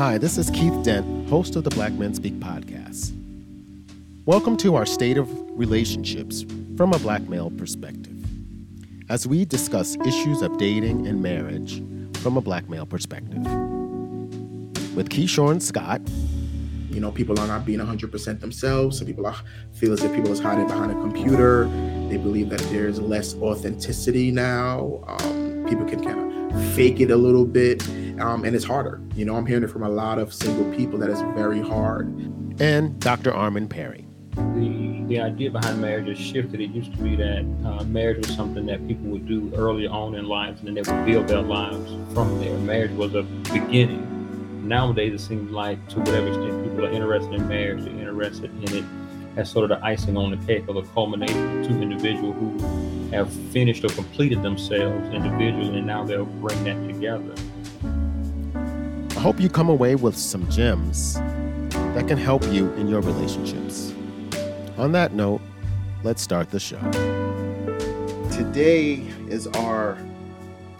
Hi, this is Keith Dent, host of the Black Men Speak podcast. Welcome to our State of Relationships from a Black male perspective, as we discuss issues of dating and marriage from a Black male perspective. With Keishorne Scott, you know, people are not being 100% themselves. Some people are, feel as if people is hiding behind a computer. They believe that there's less authenticity now. Um, people can kind of fake it a little bit, um, and it's harder. You know, I'm hearing it from a lot of single people that it's very hard. And Dr. Armon Perry. The, the idea behind marriage has shifted. It used to be that uh, marriage was something that people would do early on in life, and then they would build their lives from there. Marriage was a beginning nowadays it seems like to whatever extent people are interested in marriage, they're interested in it as sort of the icing on the cake of a culmination of two individuals who have finished or completed themselves individually and now they'll bring that together. I hope you come away with some gems that can help you in your relationships. On that note, let's start the show. Today is our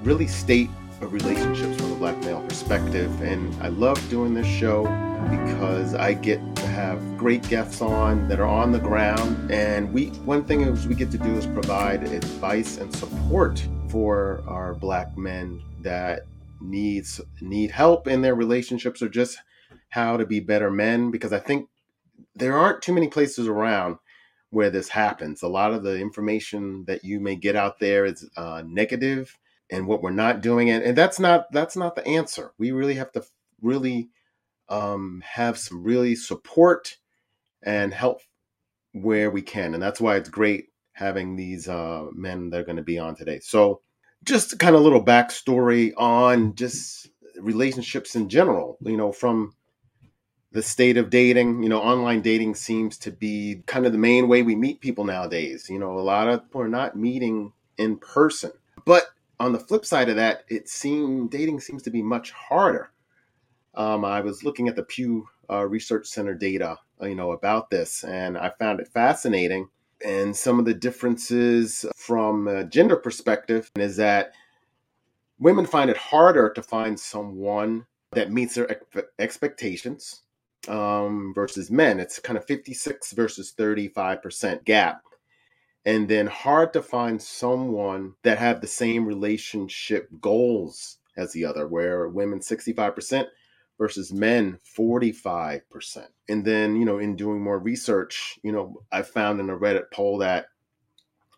really state of relationships from a black male perspective. And I love doing this show because I get to have great guests on that are on the ground. And we one thing is we get to do is provide advice and support for our black men that needs need help in their relationships or just how to be better men because I think there aren't too many places around where this happens. A lot of the information that you may get out there is uh, negative and what we're not doing and, and that's not that's not the answer we really have to really um, have some really support and help where we can and that's why it's great having these uh, men that are going to be on today so just kind of little backstory on just relationships in general you know from the state of dating you know online dating seems to be kind of the main way we meet people nowadays you know a lot of people are not meeting in person but on the flip side of that, it seemed dating seems to be much harder. Um, I was looking at the Pew uh, Research Center data, you know, about this, and I found it fascinating. And some of the differences from a gender perspective is that women find it harder to find someone that meets their ex- expectations um, versus men. It's kind of 56 versus 35% gap and then hard to find someone that have the same relationship goals as the other where women 65% versus men 45% and then you know in doing more research you know i found in a reddit poll that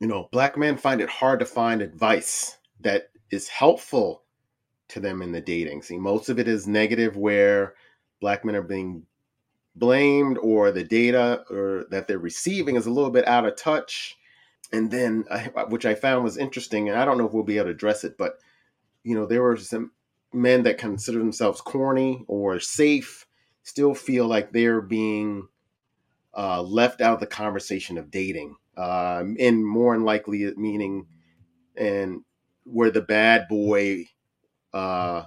you know black men find it hard to find advice that is helpful to them in the dating scene. Most of it is negative where black men are being blamed or the data or that they're receiving is a little bit out of touch. And then which I found was interesting, and I don't know if we'll be able to address it, but you know, there were some men that consider themselves corny or safe, still feel like they're being uh, left out of the conversation of dating, uh, and more than likely meaning, and where the bad boy uh,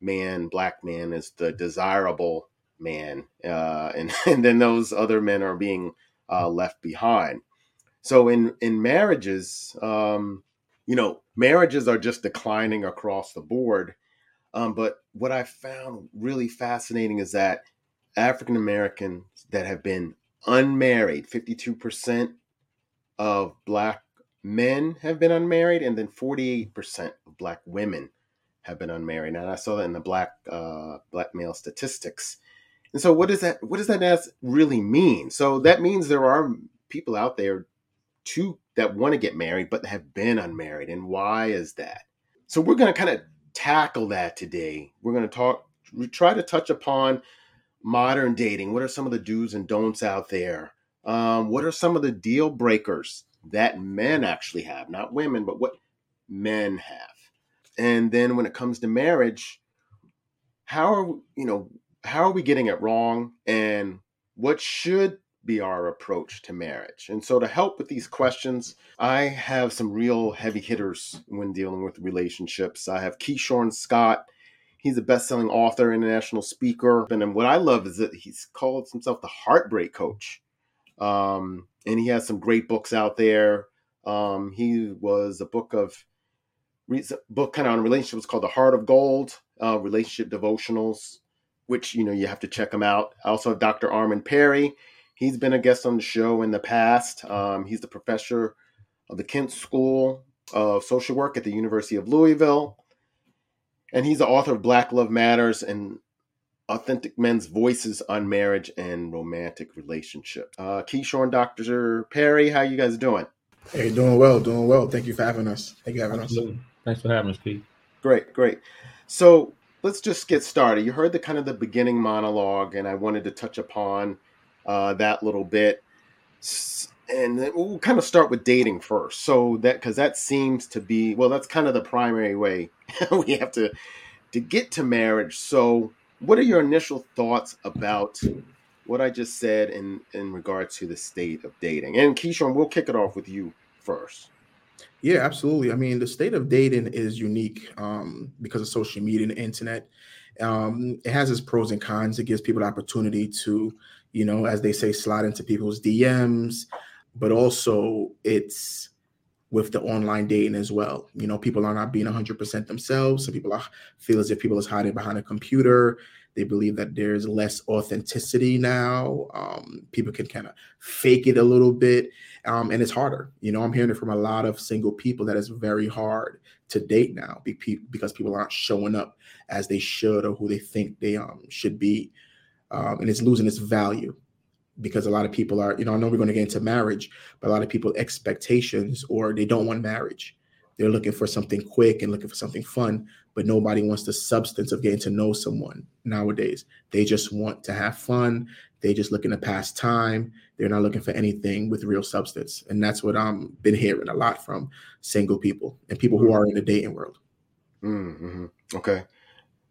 man, black man, is the desirable man, uh, and and then those other men are being uh, left behind. So in in marriages, um, you know, marriages are just declining across the board. Um, but what I found really fascinating is that African Americans that have been unmarried, 52% of black men have been unmarried, and then 48% of black women have been unmarried. And I saw that in the black uh, black male statistics. And so, what does that what does that really mean? So that means there are people out there two that want to get married but have been unmarried and why is that so we're going to kind of tackle that today. We're going to talk we try to touch upon modern dating. What are some of the do's and don'ts out there? Um, what are some of the deal breakers that men actually have? Not women but what men have. And then when it comes to marriage how are you know how are we getting it wrong? And what should be our approach to marriage? And so, to help with these questions, I have some real heavy hitters when dealing with relationships. I have Keishorne Scott. He's a best-selling author, international speaker, and what I love is that he's called himself the Heartbreak Coach. Um, and he has some great books out there. Um, he was a book of book kind of on relationships called The Heart of Gold, uh, relationship devotionals. which you know you have to check them out. I also have Dr. Armon Perry. He's been a guest on the show in the past. Um, he's the professor of the Kent School of Social Work at the University of Louisville, and he's the author of Black Love Matters and Authentic Men's Voices on Marriage and Romantic Relationships. Uh, Keishorne and Dr. Perry, how you guys doing? Hey, doing well, doing well. Thank you for having us. Thank you for having Absolutely. us. Thanks for having us, Keith. Great, great. So let's just get started. You heard the kind of the beginning monologue, and I wanted to touch upon uh, that little bit. And we'll kind of start with dating first. So that because that seems to be well, that's kind of the primary way we have to to get to marriage. So, what are your initial thoughts about what I just said in in regards to the state of dating? And Keishorne, we'll kick it off with you first. Yeah, absolutely. I mean, the state of dating is unique um, because of social media and the internet. Um, it has its pros and cons. It gives people the opportunity to, you know, as they say, slide into people's DMs, but also it's with the online dating as well. You know, people are not being 100% themselves. Some people are, feel as if people is hiding behind a computer. They believe that there's less authenticity now. Um, people can kind of fake it a little bit, um, and it's harder. You know, I'm hearing it from a lot of single people that it's very hard to date now because people aren't showing up as they should or who they think they um, should be, um, and it's losing its value because a lot of people are. You know, I know we're going to get into marriage, but a lot of people expectations or they don't want marriage. They're looking for something quick and looking for something fun, but nobody wants the substance of getting to know someone nowadays. They just want to have fun. They just looking to pass time. They're not looking for anything with real substance. And that's what I'm been hearing a lot from single people and people who are in the dating world. Mm-hmm. Okay.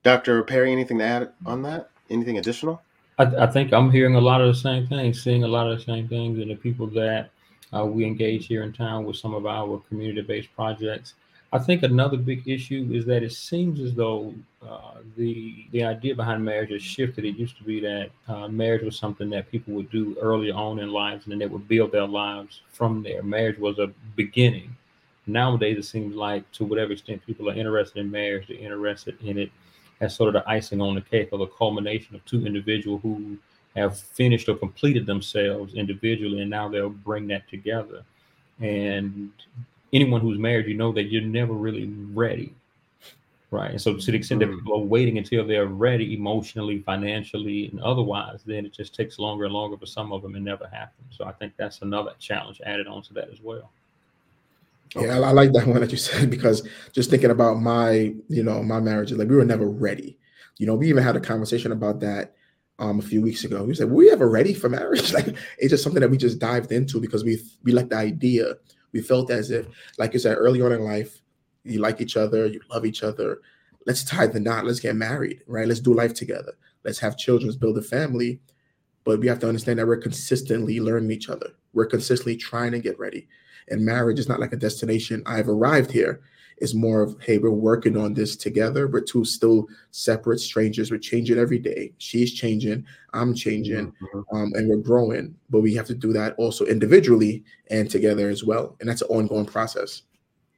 Dr. Perry, anything to add on that? Anything additional? I, I, think I'm hearing a lot of the same things, seeing a lot of the same things, and the people that uh, we engage here in town with some of our community-based projects I think another big issue is that it seems as though uh, the the idea behind marriage has shifted. It used to be that uh, marriage was something that people would do early on in lives, and then they would build their lives from there. Marriage was a beginning. Nowadays, it seems like to whatever extent people are interested in marriage, they're interested in it as sort of the icing on the cake or the culmination of two individuals who have finished or completed themselves individually, and now they'll bring that together. And anyone who's married, you know that you're never really ready. Right. And so to the extent that mm-hmm. people are waiting until they're ready emotionally, financially, and otherwise, then it just takes longer and longer for some of them and never happens. So I think that's another challenge added on to that as well. Yeah, I, I like that one that you said because just thinking about my, you know, my marriage, like we were never ready. You know, we even had a conversation about that um a few weeks ago. We said, we ever ready for marriage? Like it's just something that we just dived into because we we like the idea we felt as if, like you said, early on in life, you like each other, you love each other. Let's tie the knot. Let's get married, right? Let's do life together. Let's have children, let's build a family. But we have to understand that we're consistently learning each other. We're consistently trying to get ready. And marriage is not like a destination. I've arrived here. It's more of, hey, we're working on this together. We're two still separate strangers. We're changing every day. She's changing. I'm changing. Mm-hmm. Um, and we're growing. But we have to do that also individually and together as well. And that's an ongoing process.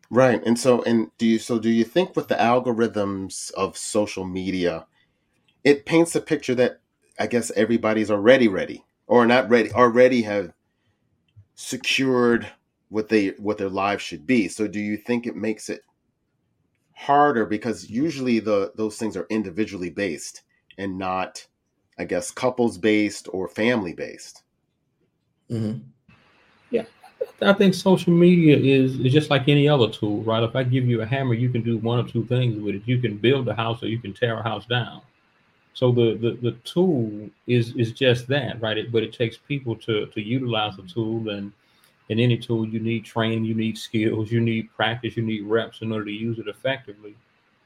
Right. And so and do you so do you think with the algorithms of social media, it paints a picture that I guess everybody's already ready or not ready, already have secured what they what their lives should be. So do you think it makes it harder because usually the those things are individually based and not i guess couples based or family based. Mm-hmm. yeah i think social media is, is just like any other tool right? If i give you a hammer you can do one or two things with it. You can build a house or you can tear a house down. So the the, the tool is is just that right? It, but it takes people to to utilize the tool and in any tool, you need training, you need skills, you need practice, you need reps in order to use it effectively.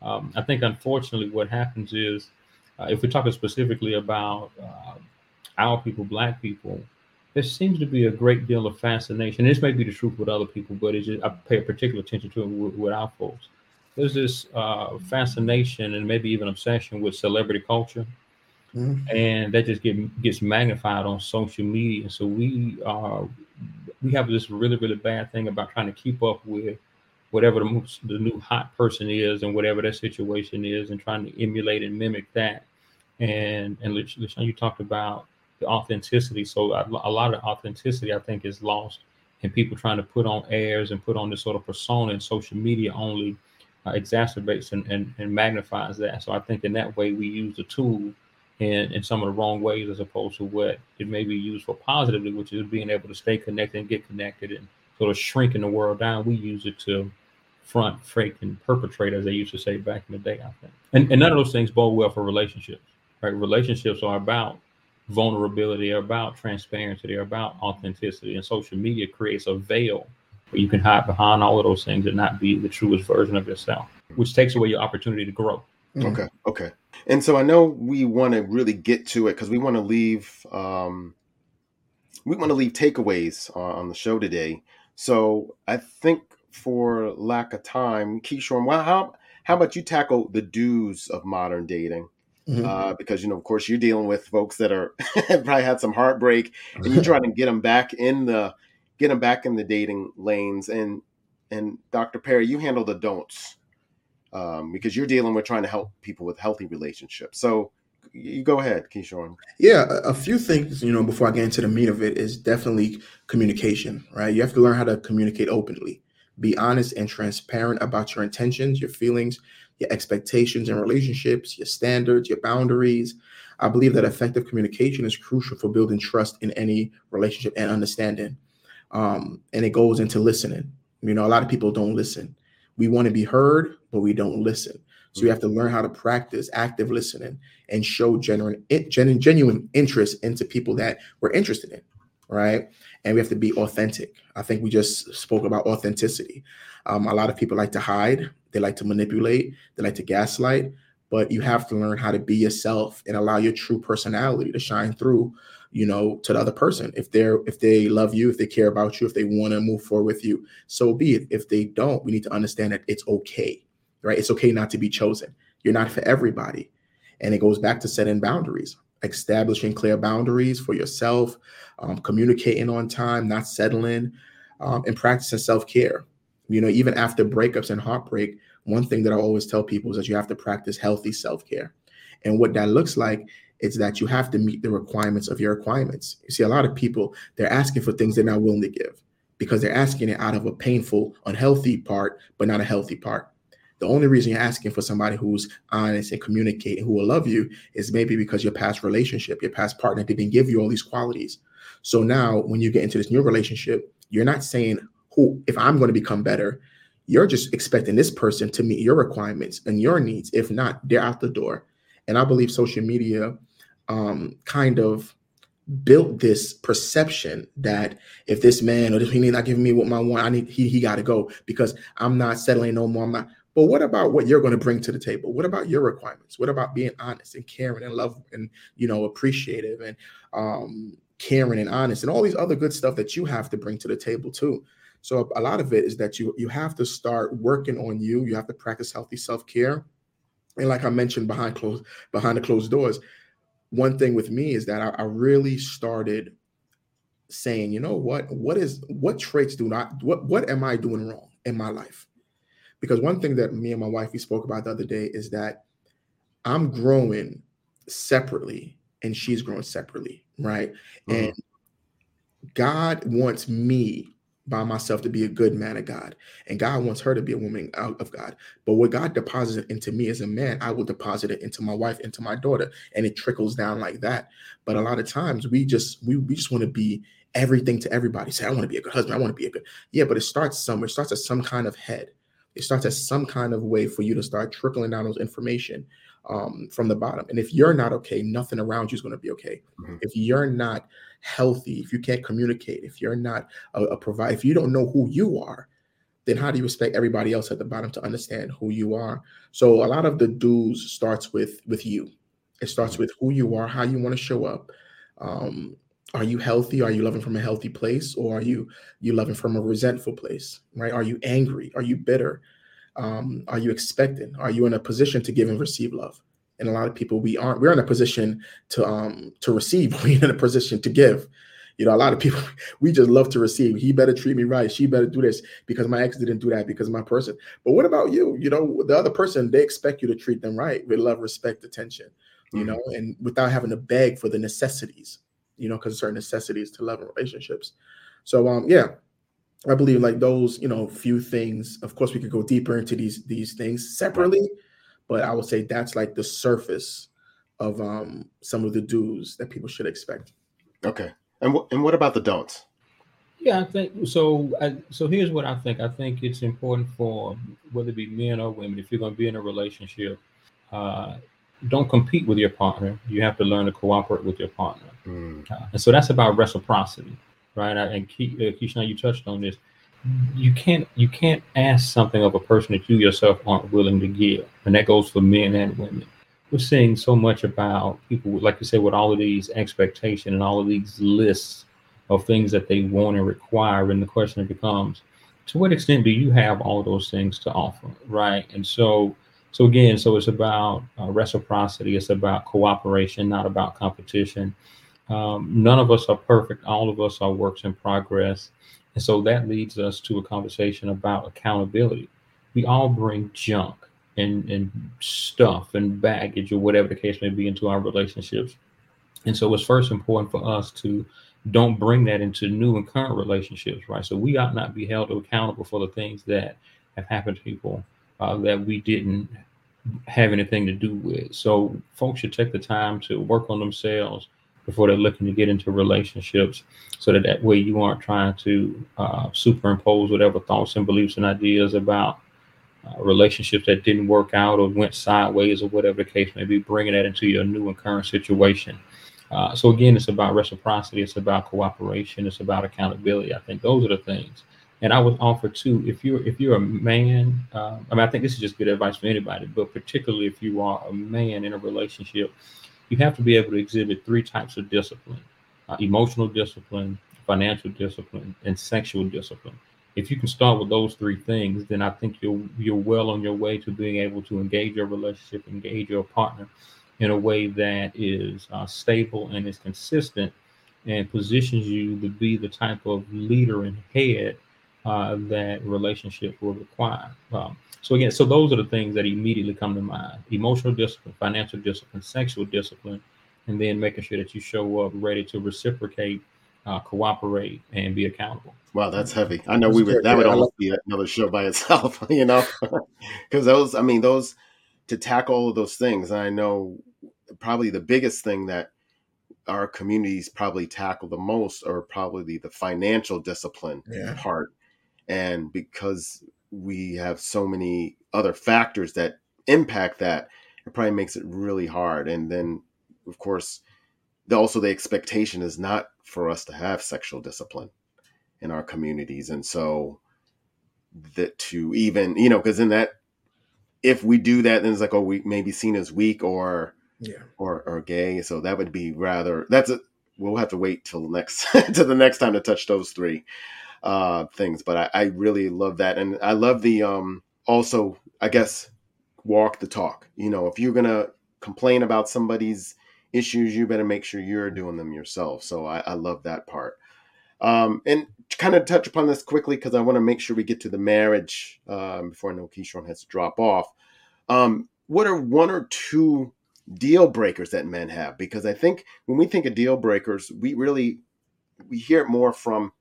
Um, I think, unfortunately, what happens is, uh, if we're talking specifically about uh, our people, Black people, there seems to be a great deal of fascination. This may be the truth with other people, but it's just, I pay particular attention to it with, with our folks. There's this uh, fascination and maybe even obsession with celebrity culture. Mm-hmm. And that just get, gets magnified on social media. So we are we have this really really bad thing about trying to keep up with whatever the, the new hot person is and whatever that situation is and trying to emulate and mimic that And and LaShawn, you talked about the authenticity. So a, lot of authenticity, I think, is lost and people trying to put on airs and put on this sort of persona and social media only uh, exacerbates and, and, and magnifies that. So I think in that way we use the tool in, in some of the wrong ways as opposed to what it may be used for positively, which is being able to stay connected and get connected and sort of shrinking the world down. We use it to front, fake, and perpetrate, as they used to say back in the day, I think. And, and none of those things bode well for relationships, right? Relationships are about vulnerability, they're about transparency, they're about authenticity. And social media creates a veil where you can hide behind all of those things and not be the truest version of yourself, which takes away your opportunity to grow. Mm-hmm. Okay. Okay. And so I know we want to really get to it because we want to leave um, we want to leave takeaways on, on, the show today. So I think for lack of time, Keishorne, well, how how about you tackle the do's of modern dating? Mm-hmm. Uh, because you know, of course, you're dealing with folks that are probably had some heartbreak, and you're trying to get them back in the get them back in the dating lanes. And and Dr. Perry, you handle the don'ts um, because you're dealing with trying to help people with healthy relationships. So you go ahead, Keishorne. Yeah, a few things, you know, before I get into the meat of it is definitely communication, right? You have to learn how to communicate openly, be honest and transparent about your intentions, your feelings, your expectations and relationships, your standards, your boundaries. I believe that effective communication is crucial for building trust in any relationship and understanding. Um, and it goes into listening. You know, a lot of people don't listen. We want to be heard, but we don't listen. So we have to learn how to practice active listening and show genuine, genuine interest into people that we're interested in, right? And we have to be authentic. I think we just spoke about authenticity. Um, a lot of people like to hide, they like to manipulate, they like to gaslight, but you have to learn how to be yourself and allow your true personality to shine through you know to the other person. If they're if they love you if they care about you if they want to move forward with you so be it. If they don't we need to understand that it's okay right? It's okay not to be chosen. You're not for everybody. And it goes back to setting boundaries establishing clear boundaries for yourself um, communicating on time not settling um, and practicing self-care. You know even after breakups and heartbreak one thing that i always tell people is that you have to practice healthy self-care. And what that looks like is that you have to meet the requirements of your requirements. You see, a lot of people, they're asking for things they're not willing to give because they're asking it out of a painful, unhealthy part, but not a healthy part. The only reason you're asking for somebody who's honest and communicating, who will love you, is maybe because your past relationship, your past partner didn't give you all these qualities. So now, when you get into this new relationship, you're not saying, "Who, if I'm going to become better," you're just expecting this person to meet your requirements and your needs. If not, they're out the door. And I believe social media um, kind of built this perception that if this man or this he not giving me what I want, I need he he got to go because I'm not settling no more. I'm not. But what about what you're going to bring to the table? What about your requirements? What about being honest and caring and love and you know appreciative and um, caring and honest and all these other good stuff that you have to bring to the table too. So a lot of it is that you you have to start working on you. You have to practice healthy self care, and like I mentioned behind closed behind the closed doors, one thing with me is that I, I really started saying, you know what, what is what traits do not what what am I doing wrong in my life? Because one thing that me and my wife we spoke about the other day is that I'm growing separately and she's growing separately, right? Mm-hmm. And God wants me by myself to be a good man of God. And God wants her to be a woman out of God. But what God deposited into me as a man, I will deposit it into my wife, into my daughter. And it trickles down like that. But a lot of times we just we, we just want to be everything to everybody. Say, I want to be a good husband. I want to be a good. Yeah, but it starts somewhere. It starts at some kind of head. It starts at some kind of way for you to start trickling down those information um, from the bottom. And if you're not okay, nothing around you is going to be okay. Mm-hmm. If you're not healthy, if you can't communicate, if you're not a, a provider, if you don't know who you are, then how do you expect everybody else at the bottom to understand who you are? So a lot of the do's starts with with you. It starts with who you are, how you want to show up. Um, are you healthy? Are you loving from a healthy place, or are you you loving from a resentful place? Right? Are you angry? Are you bitter? Um, are you expecting? Are you in a position to give and receive love? and a lot of people we aren't we're in a position to um to receive we're in a position to give you know a lot of people we just love to receive he better treat me right she better do this because my ex didn't do that because my person but what about you you know the other person they expect you to treat them right with love respect attention you mm-hmm. know, and without having to beg for the necessities, you know, because certain necessities to love and relationships. So um yeah, I believe like those, you know, few things. Of course, we could go deeper into these these things separately, but I would say that's like the surface of um some of the do's that people should expect. Okay, and w- and what about the don'ts? Yeah, I think so. I, so here's what I think. I think it's important for whether it be men or women, if you're going to be in a relationship, uh, don't compete with your partner. You have to learn to cooperate with your partner, mm. uh, and so that's about reciprocity right? And Keisha, uh, you touched on this. You can't you can't ask something of a person that you yourself aren't willing to give, and that goes for men and women. We're seeing so much about people, like you said, with all of these expectations and all of these lists of things that they want and require, and the question becomes, to what extent do you have all those things to offer, right? And so, so again, so it's about uh, reciprocity, it's about cooperation, not about competition. Um, none of us are perfect. All of us are works in progress. And so that leads us to a conversation about accountability. We all bring junk and, and stuff and baggage or whatever the case may be into our relationships. And so it's first important for us to don't bring that into new and current relationships, right? So we ought not be held accountable for the things that have happened to people uh, that we didn't have anything to do with. So folks should take the time to work on themselves, before they're looking to get into relationships so that that way you aren't trying to uh, superimpose whatever thoughts and beliefs and ideas about uh, relationships that didn't work out or went sideways or whatever the case may be bringing that into your new and current situation. Uh, so again it's about reciprocity it's about cooperation it's about accountability. I think those are the things. And i would offer too if you're if you're a man uh, i mean i think this is just good advice for anybody but particularly if you are a man in a relationship you have to be able to exhibit three types of discipline uh, emotional discipline, financial discipline, and sexual discipline. If you can start with those three things, then I think you're you're well on your way to being able to engage your relationship, engage your partner in a way that is uh, stable and is consistent and positions you to be the type of leader and head uh, that relationship will require. Um, so again, so those are the things that immediately come to mind: emotional discipline, financial discipline, sexual discipline, and then making sure that you show up ready to reciprocate, uh, cooperate, and be accountable. Wow, that's heavy. I know we would that would almost be another show by itself, you know, because those, I mean, those to tackle all of those things. I know probably the biggest thing that our communities probably tackle the most are probably the financial discipline yeah. part and because we have so many other factors that impact that, it probably makes it really hard. And then, of course, the, also the expectation is not for us to have sexual discipline in our communities. And so that to even, you know, because in that, if we do that, then it's like, oh, we may be seen as weak or, yeah, or, or gay. So that would be rather, that's a, we'll have to wait till next, to the next time to touch those three uh, things. But I, I really love that, and I love the um, also I guess walk the talk. You know, if you're gonna complain about somebody's issues, you better make sure you're doing them yourself. So I, I love that part. Um, and kind of touch upon this quickly because I want to make sure we get to the marriage um, before I know Keishorne has to drop off. Um, what are one or two deal breakers that men have? Because I think when we think of deal breakers, we really we hear it more from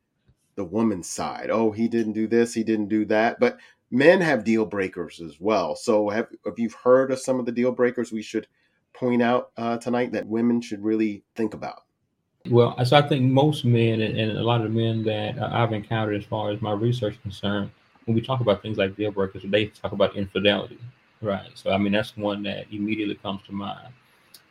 the woman's side. Oh, he didn't do this, he didn't do that. But men have deal breakers as well. So have have you heard of some of the deal breakers we should point out uh, tonight that women should really think about? Well, so I think most men and, a lot of men that I've encountered as far as my research concerned, when we talk about things like deal breakers, they talk about infidelity, right? So I mean that's one that immediately comes to mind.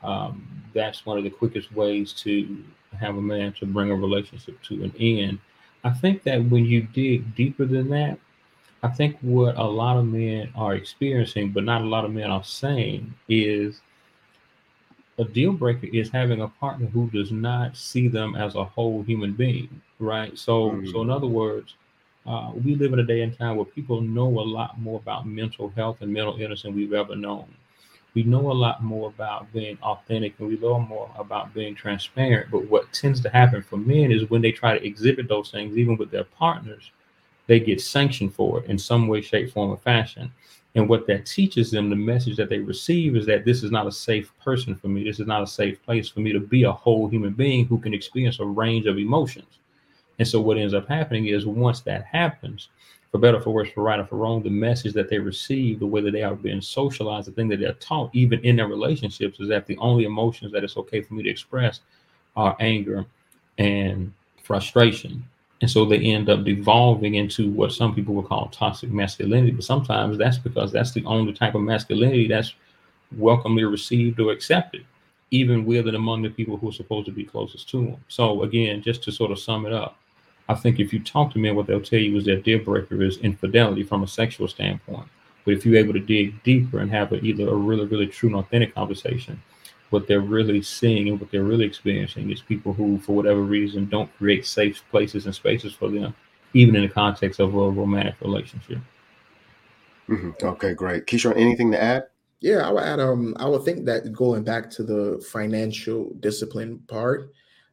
Um, that's one of the quickest ways to have a man to bring a relationship to an end I think that when you dig deeper than that, I think what a lot of men are experiencing, but not a lot of men are saying, is a deal breaker is having a partner who does not see them as a whole human being, right? So, mm. so in other words, uh, we live in a day and time where people know a lot more about mental health and mental illness than we've ever known we know a lot more about being authentic and we know more about being transparent. But what tends to happen for men is when they try to exhibit those things, even with their partners, they get sanctioned for it in some way, shape, form, or fashion. And what that teaches them, the message that they receive is that this is not a safe person for me. This is not a safe place for me to be a whole human being who can experience a range of emotions. And so what ends up happening is once that happens, for better, or for worse, for right or for wrong, the message that they receive, the way that they are being socialized, the thing that they're taught, even in their relationships, is that the only emotions that it's okay for me to express are anger and frustration. And so they end up devolving into what some people would call toxic masculinity. But sometimes that's because that's the only type of masculinity that's welcomely received or accepted, even with and among the people who are supposed to be closest to them. So, again, just to sort of sum it up, I think if you talk to men, what they'll tell you is their deal breaker is infidelity from a sexual standpoint. But if you're able to dig deeper and have a, either a really, really true and authentic conversation, what they're really seeing and what they're really experiencing is people who, for whatever reason, don't create safe places and spaces for them, even in the context of a romantic relationship. Mm-hmm. Okay, great. Keishorne, anything to add? Yeah, I would add. Um, I would think that going back to the financial discipline part,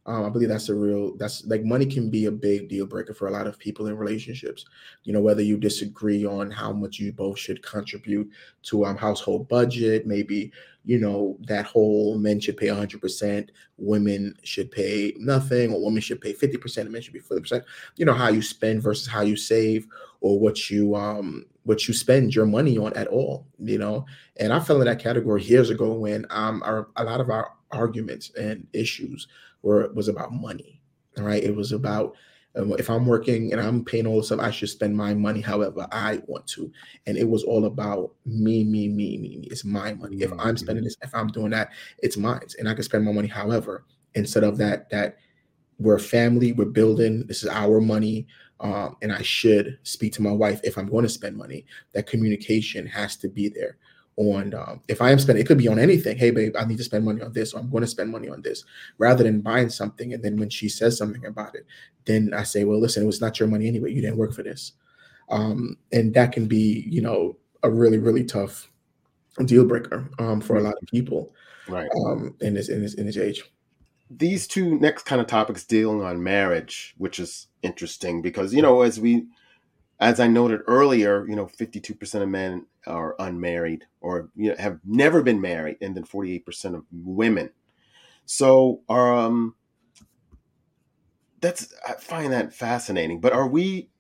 um, I believe that's a real that's like money can be a big deal breaker for a lot of people in relationships. You know, whether you disagree on how much you both should contribute to um household budget, maybe you know that whole men should pay 100%, women should pay nothing, or women should pay 50%, and men should be 40%. You know how you spend versus how you save, or what you um what you spend your money on at all. You know, and I fell in that category years ago when um our a lot of our arguments and issues where it was about money. Right. It was about um, if I'm working and I'm paying all this stuff, I should spend my money however I want to. And it was all about me, me, me, me, me. It's my money. If I'm mm-hmm. spending this, if I'm doing that, it's mine. And I can spend my money however, instead of that, that we're a family, we're building, this is our money. Um, and I should speak to my wife if I'm going to spend money. That communication has to be there on um, if I am spending, it could be on anything. Hey, babe, I need to spend money on this, or I'm going to spend money on this, rather than buying something. And then when she says something about it, then I say, well, listen, it was not your money anyway. You didn't work for this. Um, and that can be, you know, a really, really tough deal breaker um, for a lot of people right. um, in this in this in this age. These two next kind of topics dealing on marriage, which is interesting because you know, as we as I noted earlier, you know, 52% of men are unmarried or you know have never been married, and then 48% of women. So, um, that's I find that fascinating. But are we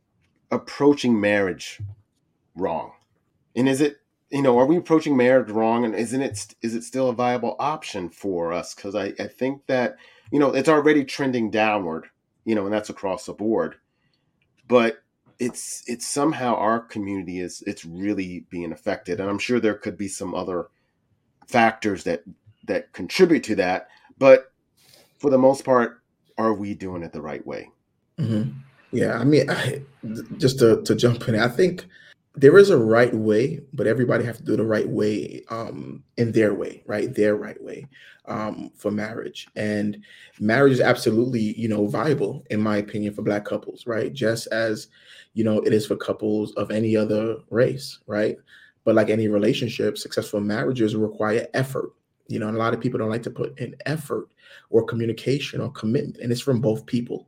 approaching marriage wrong? And is it you know are we approaching marriage wrong? And isn't it is it still a viable option for us? Because I I think that you know it's already trending downward. You know, and that's across the board. But it's it's somehow our community is it's really being affected and i'm sure there could be some other factors that that contribute to that but for the most part are we doing it the right way mm-hmm. yeah i mean I, just to, to jump in i think there is a right way, but everybody have to do the right way um, in their way, right? Their right way um, for marriage. And marriage is absolutely, you know, viable in my opinion for Black couples, right? Just as you know it is for couples of any other race, right? But like any relationship, successful marriages require effort. You know, and a lot of people don't like to put in effort or communication or commitment, and it's from both people,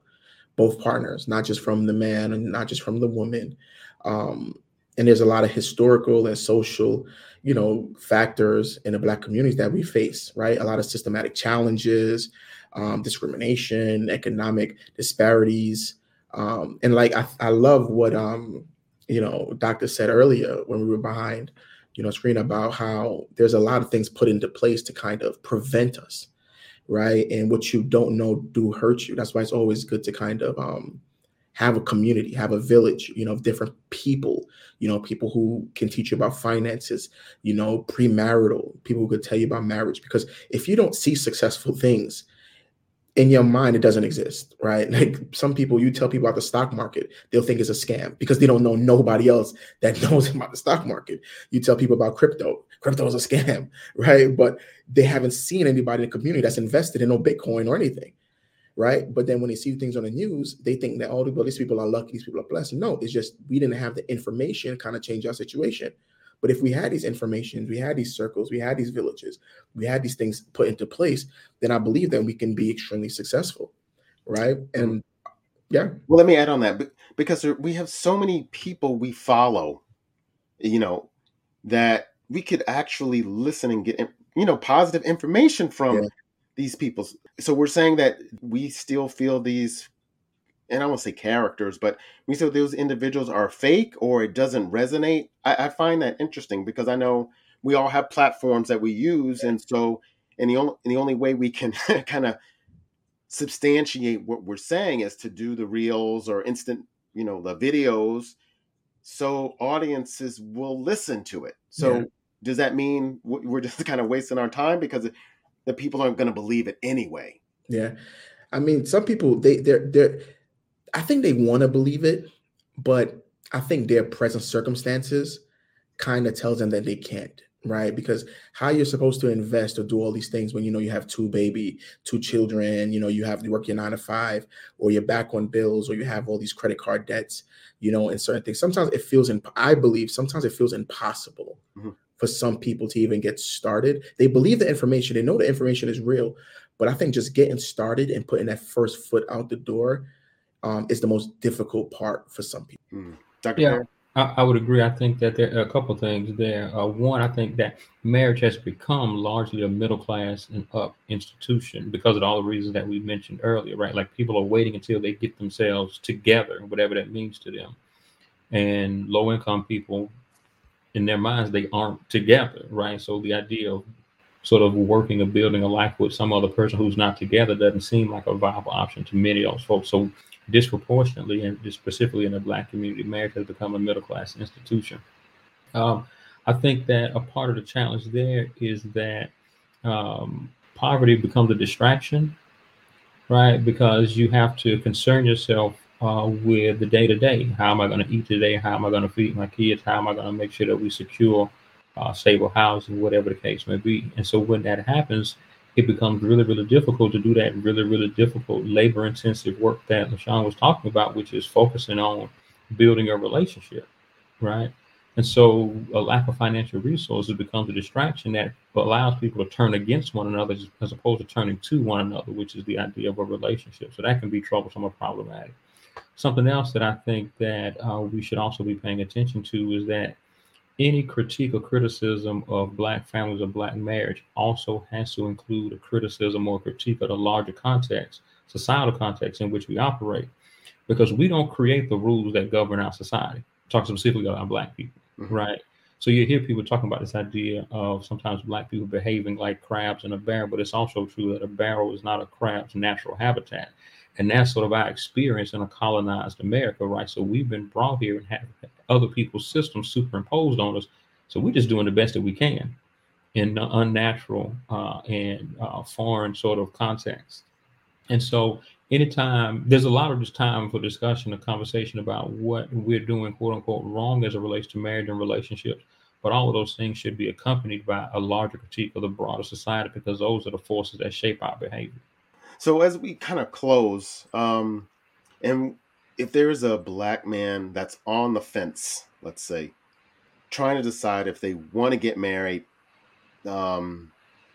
both partners, not just from the man and not just from the woman. Um, and there's a lot of historical and social you know factors in the black communities that we face right? A lot of systematic challenges um, discrimination economic disparities. Um, and like I, I love what um, you know doctor said earlier when we were behind you know screen about how there's a lot of things put into place to kind of prevent us right? And what you don't know do hurt you. That's why it's always good to kind of um, have a community, have a village, you know, of different people, you know, people who can teach you about finances, you know, premarital, people who could tell you about marriage. Because if you don't see successful things in your mind, it doesn't exist, right? Like some people, you tell people about the stock market, they'll think it's a scam because they don't know nobody else that knows about the stock market. You tell people about crypto, crypto is a scam, right? But they haven't seen anybody in the community that's invested in no Bitcoin or anything right? But then when they see things on the news, they think that all oh, well, these people are lucky, these people are blessed. No, it's just we didn't have the information kind of change our situation. But if we had these informations, we had these circles, we had these villages, we had these things put into place, then I believe that we can be extremely successful, right? Mm-hmm. And yeah. Well, let me add on that because we have so many people we follow, you know, that we could actually listen and get you know positive information from yeah. These people so we're saying that we still feel these and I won't say characters, but we say those individuals are fake or it doesn't resonate. I, I, find that interesting because I know we all have platforms that we use, and so and the only and the only way we can kind of substantiate what we're saying is to do the reels or instant, you know, the videos, so audiences will listen to it. So yeah. does that mean we're just kind of wasting our time because the people aren't going to believe it anyway? Yeah, I mean, some people they they're they're I think they want to believe it, but I think their present circumstances kind of tells them that they can't, right? Because how you're supposed to invest or do all these things when you know you have two baby, two children, you know, you have to work your nine to five, or you're back on bills, or you have all these credit card debts, you know, and certain things. Sometimes it feels, imp- I believe, sometimes it feels impossible mm-hmm. For some people to even get started. They believe the information, they know the information is real, but I think just getting started and putting that first foot out the door um, is the most difficult part for some people. Mm. Yeah, I, I, would agree. I think that there are a couple things there. Uh, one, I think that marriage has become largely a middle class and up institution because of all the reasons that we mentioned earlier, right? Like people are waiting until they get themselves together, whatever that means to them. And low income people, in their minds, they aren't together, right? So the idea of sort of working or building a life with some other person who's not together doesn't seem like a viable option to many of those folks. So disproportionately and specifically in the black community, marriage has become a middle class institution. Um, I think that a part of the challenge there is that um, poverty becomes a distraction, right? Because you have to concern yourself uh, with the day to day. How am I going to eat today? How am I going to feed my kids? How am I going to make sure that we secure uh, stable housing, whatever the case may be? And so when that happens, it becomes really, really difficult to do that really, really difficult labor intensive work that LaShawn was talking about, which is focusing on building a relationship, right? And so a lack of financial resources becomes a distraction that allows people to turn against one another as opposed to turning to one another, which is the idea of a relationship. So that can be troublesome or problematic. Something else that I think that uh, we should also be paying attention to is that any critique or criticism of black families or black marriage also has to include a criticism or critique of the larger context, societal context in which we operate, because we don't create the rules that govern our society. Talk specifically about black people, mm-hmm. right? So you hear people talking about this idea of sometimes black people behaving like crabs in a barrel, but it's also true that a barrel is not a crab's natural habitat. And that's sort of our experience in a colonized America, right? So we've been brought here and have other people's systems superimposed on us. So we're just doing the best that we can in the unnatural uh, and uh, foreign sort of context. And so anytime there's a lot of this time for discussion and conversation about what we're doing, quote unquote, wrong as it relates to marriage and relationships. But all of those things should be accompanied by a larger critique of the broader society because those are the forces that shape our behavior. So as we kind of close, um, and if there's a black man that's on the fence, let's say, trying to decide if they want to get married, um,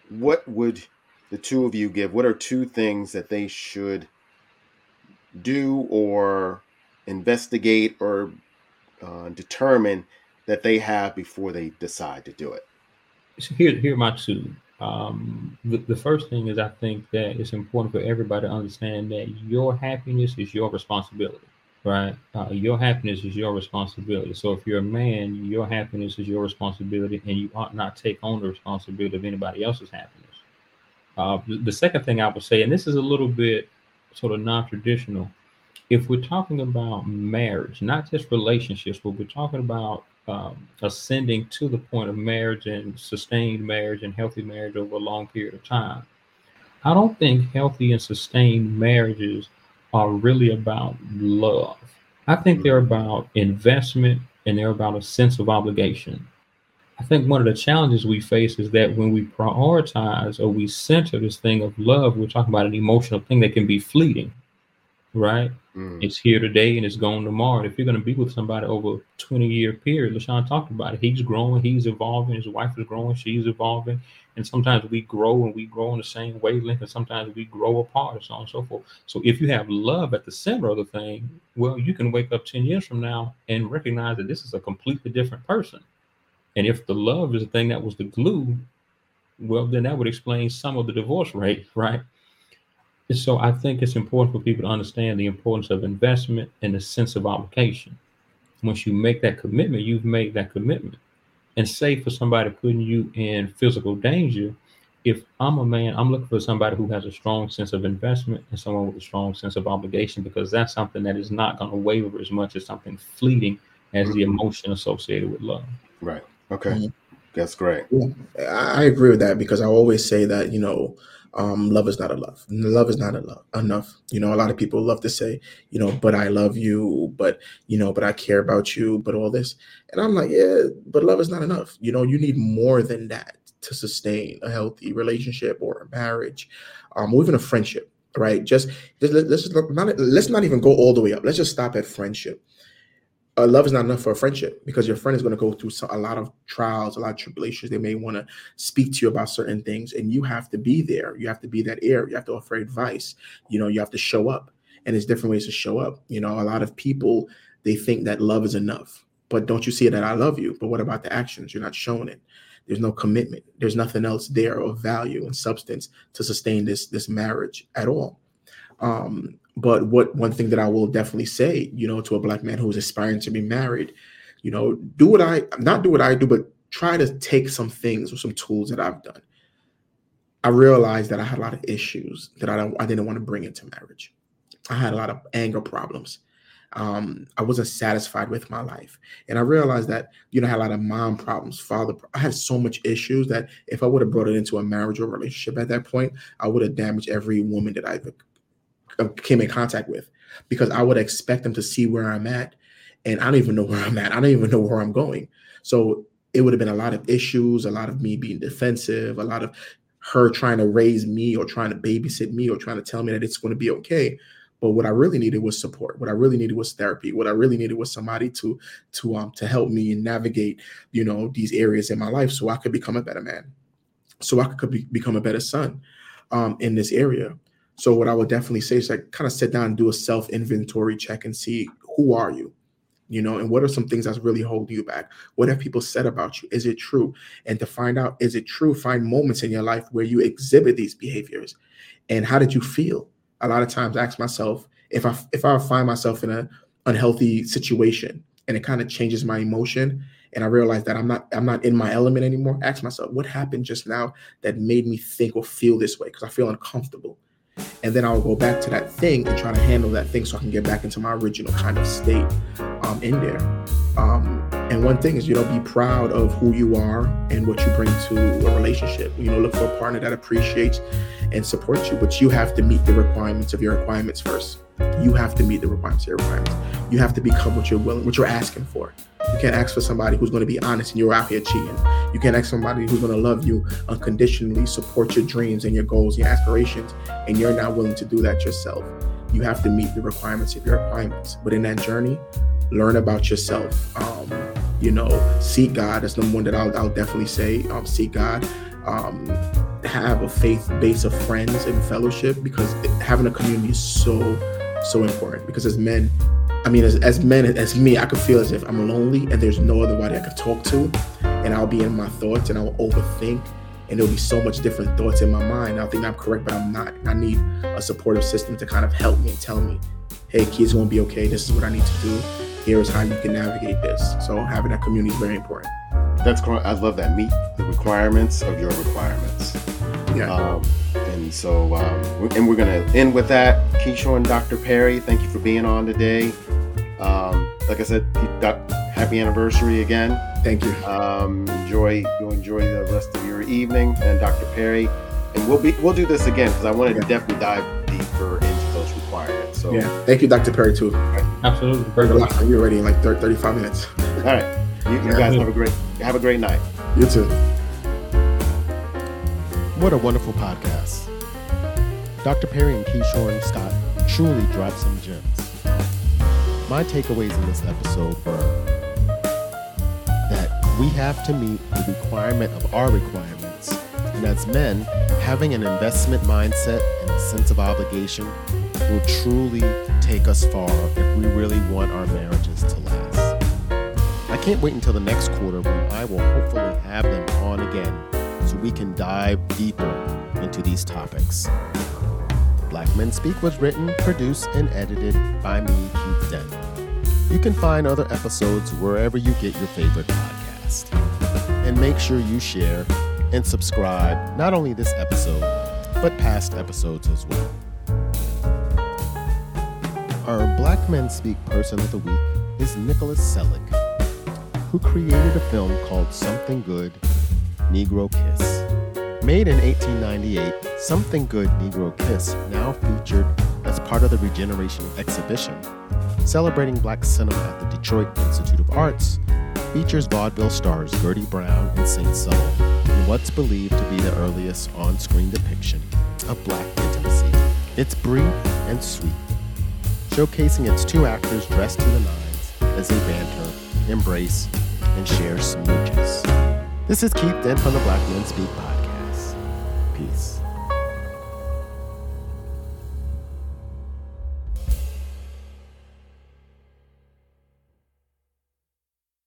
what would the two of you give? What are two things that they should do or investigate or uh, determine that they have before they decide to do it? So here, here are my two. Um, the, the first thing is I think that it's important for everybody to understand that your happiness is your responsibility, right? Uh, your happiness is your responsibility. So if you're a man, your happiness is your responsibility, and you ought not take on the responsibility of anybody else's happiness. Uh, the, the second thing I would say, and this is a little bit sort of non-traditional, if we're talking about marriage, not just relationships, but we're talking about um, ascending to the point of marriage and sustained marriage and healthy marriage over a long period of time. I don't think healthy and sustained marriages are really about love. I think they're about investment and they're about a sense of obligation. I think one of the challenges we face is that when we prioritize or we center this thing of love, we're talking about an emotional thing that can be fleeting right? Mm. It's here today and it's gone tomorrow. if you're going to be with somebody over a 20 year period, LaShawn talked about it. He's growing, he's evolving, his wife is growing, she's evolving. And sometimes we grow and we grow in the same wavelength, and sometimes we grow apart, and so on and so forth. So if you have love at the center of the thing, well, you can wake up 10 years from now and recognize that this is a completely different person. And if the love is the thing that was the glue, well, then that would explain some of the divorce rate, right? So I think it's important for people to understand the importance of investment and the sense of obligation. Once you make that commitment, you've made that commitment. And say for somebody putting you in physical danger, if I'm a man, I'm looking for somebody who has a strong sense of investment and someone with a strong sense of obligation because that's something that is not going to waver as much as something fleeting as the emotion associated with love. Right. Okay. Mm-hmm. That's great. Yeah, I agree with that because I always say that, you know, um, love is not a love. Is not a enough. You know, a lot of people love to say, you know, but I love you, but you know, but I care about you, but all this, and I'm like, yeah, but love is not enough. You know, you need more than that to sustain a healthy relationship or a marriage, um, or even a friendship. Right? Just, just let's just not let's not even go all the way up. Let's just stop at friendship love is not enough for a friendship because your friend is going to go through some, a lot of trials, a lot of tribulations. They may want to speak to you about certain things, and you have to be there. You have to be that ear. You have to offer advice. You know, you have to show up, and there's different ways to show up. You know, a lot of people they think that love is enough, but don't you see that I love you? But what about the actions? You're not showing it. There's no commitment. There's nothing else there of value and substance to sustain this this marriage at all. Um, but what one thing that I will definitely say, you know, to a black man who is aspiring to be married, you know, do what I not do what I do, but try to take some things or some tools that I've done. I realized that I had a lot of issues that I don't I didn't want to bring into marriage. I had a lot of anger problems. Um, I wasn't satisfied with my life, and I realized that you know I had a lot of mom problems, father. I had so much issues that if I would have brought it into a marriage or relationship at that point, I would have damaged every woman that I've came in contact with because I would expect them to see where I'm at. And I don't even know where I'm at. I don't even know where I'm going. So it would have been a lot of issues, a lot of me being defensive, a lot of her trying to raise me or trying to babysit me or trying to tell me that it's going to be okay. But what I really needed was support. What I really needed was therapy. What I really needed was somebody to to um to help me navigate, you know, these areas in my life so I could become a better man. So I could be, become a better son um in this area. So what I would definitely say is like kind of sit down and do a self inventory check and see who are you, you know, and what are some things that's really holding you back? What have people said about you? Is it true? And to find out, is it true? Find moments in your life where you exhibit these behaviors, and how did you feel? A lot of times, I ask myself if I if I find myself in a unhealthy situation and it kind of changes my emotion and I realize that I'm not I'm not in my element anymore. Ask myself, what happened just now that made me think or feel this way? Because I feel uncomfortable and then I'll go back to that thing and try to handle that thing so I can get back into my original kind of state um, in there. Um, and one thing is, you know, be proud of who you are and what you bring to a relationship. You know, look for a partner that appreciates and supports you, but you have to meet the requirements of your requirements first. You have to meet the requirements of your requirements. You have to become what you're willing, what you're asking for. You can't ask for somebody who's going to be honest and you're out here cheating. You can't ask somebody who's going to love you unconditionally, support your dreams and your goals, your aspirations, and you're not willing to do that yourself. You have to meet the requirements of your requirements. But in that journey, learn about yourself. Um, you know, seek God. That's number one that I'll, I'll definitely say. Um, seek God. Um, have a faith base of friends and fellowship because having a community is so so important. Because as men, I mean, as, as men, as me, I could feel as if I'm lonely and there's no other body I could talk to, and I'll be in my thoughts and I'll overthink, and there'll be so much different thoughts in my mind. I'll think I'm correct, but I'm not. I need a supportive system to kind of help me and tell me, "Hey, kids, gonna be okay. This is what I need to do. Here is how you can navigate this." So having that community is very important. That's. I love that. Meet the requirements of your requirements. Yeah. Um, and so, um, and we're going to end with that. Keishorne and Dr. Perry, thank you for being on today. Um, like I said, happy anniversary again. Thank you. Um, enjoy you enjoy the rest of your evening, and Dr. Perry, and we'll be we'll do this again because I want to yeah. definitely dive deeper into those requirements. So yeah, thank you, Dr. Perry, too. Absolutely, We're ready in like 30, 35 minutes. All right, you, you yeah. guys have a great have a great night. You too. What a wonderful podcast. Dr. Perry and Keishorne Scott truly dropped some gems. My takeaways in this episode were that we have to meet the requirement of our requirements. And as men, having an investment mindset and a sense of obligation will truly take us far if we really want our marriages to last. I can't wait until the next quarter when I will hopefully have them on again so we can dive deeper into these topics. Black Men Speak was written, produced, and edited by me, Keith Dent. You can find other episodes wherever you get your favorite podcast. And make sure you share and subscribe not only this episode, but past episodes as well. Our Black Men Speak Person of the Week is Nicholas Selig, who created a film called Something Good Negro Kiss. Made in 1898, Something Good Negro Kiss, now featured as part of the Regeneration exhibition, celebrating black cinema at the Detroit Institute of Arts, features vaudeville stars Gertie Brown and Saint Suttle in what's believed to be the earliest on screen depiction of black intimacy. It's brief and sweet, showcasing its two actors dressed to the nines as they banter, embrace, and share smooches. This is Keith Dent from the Black Men Speak podcast. Peace.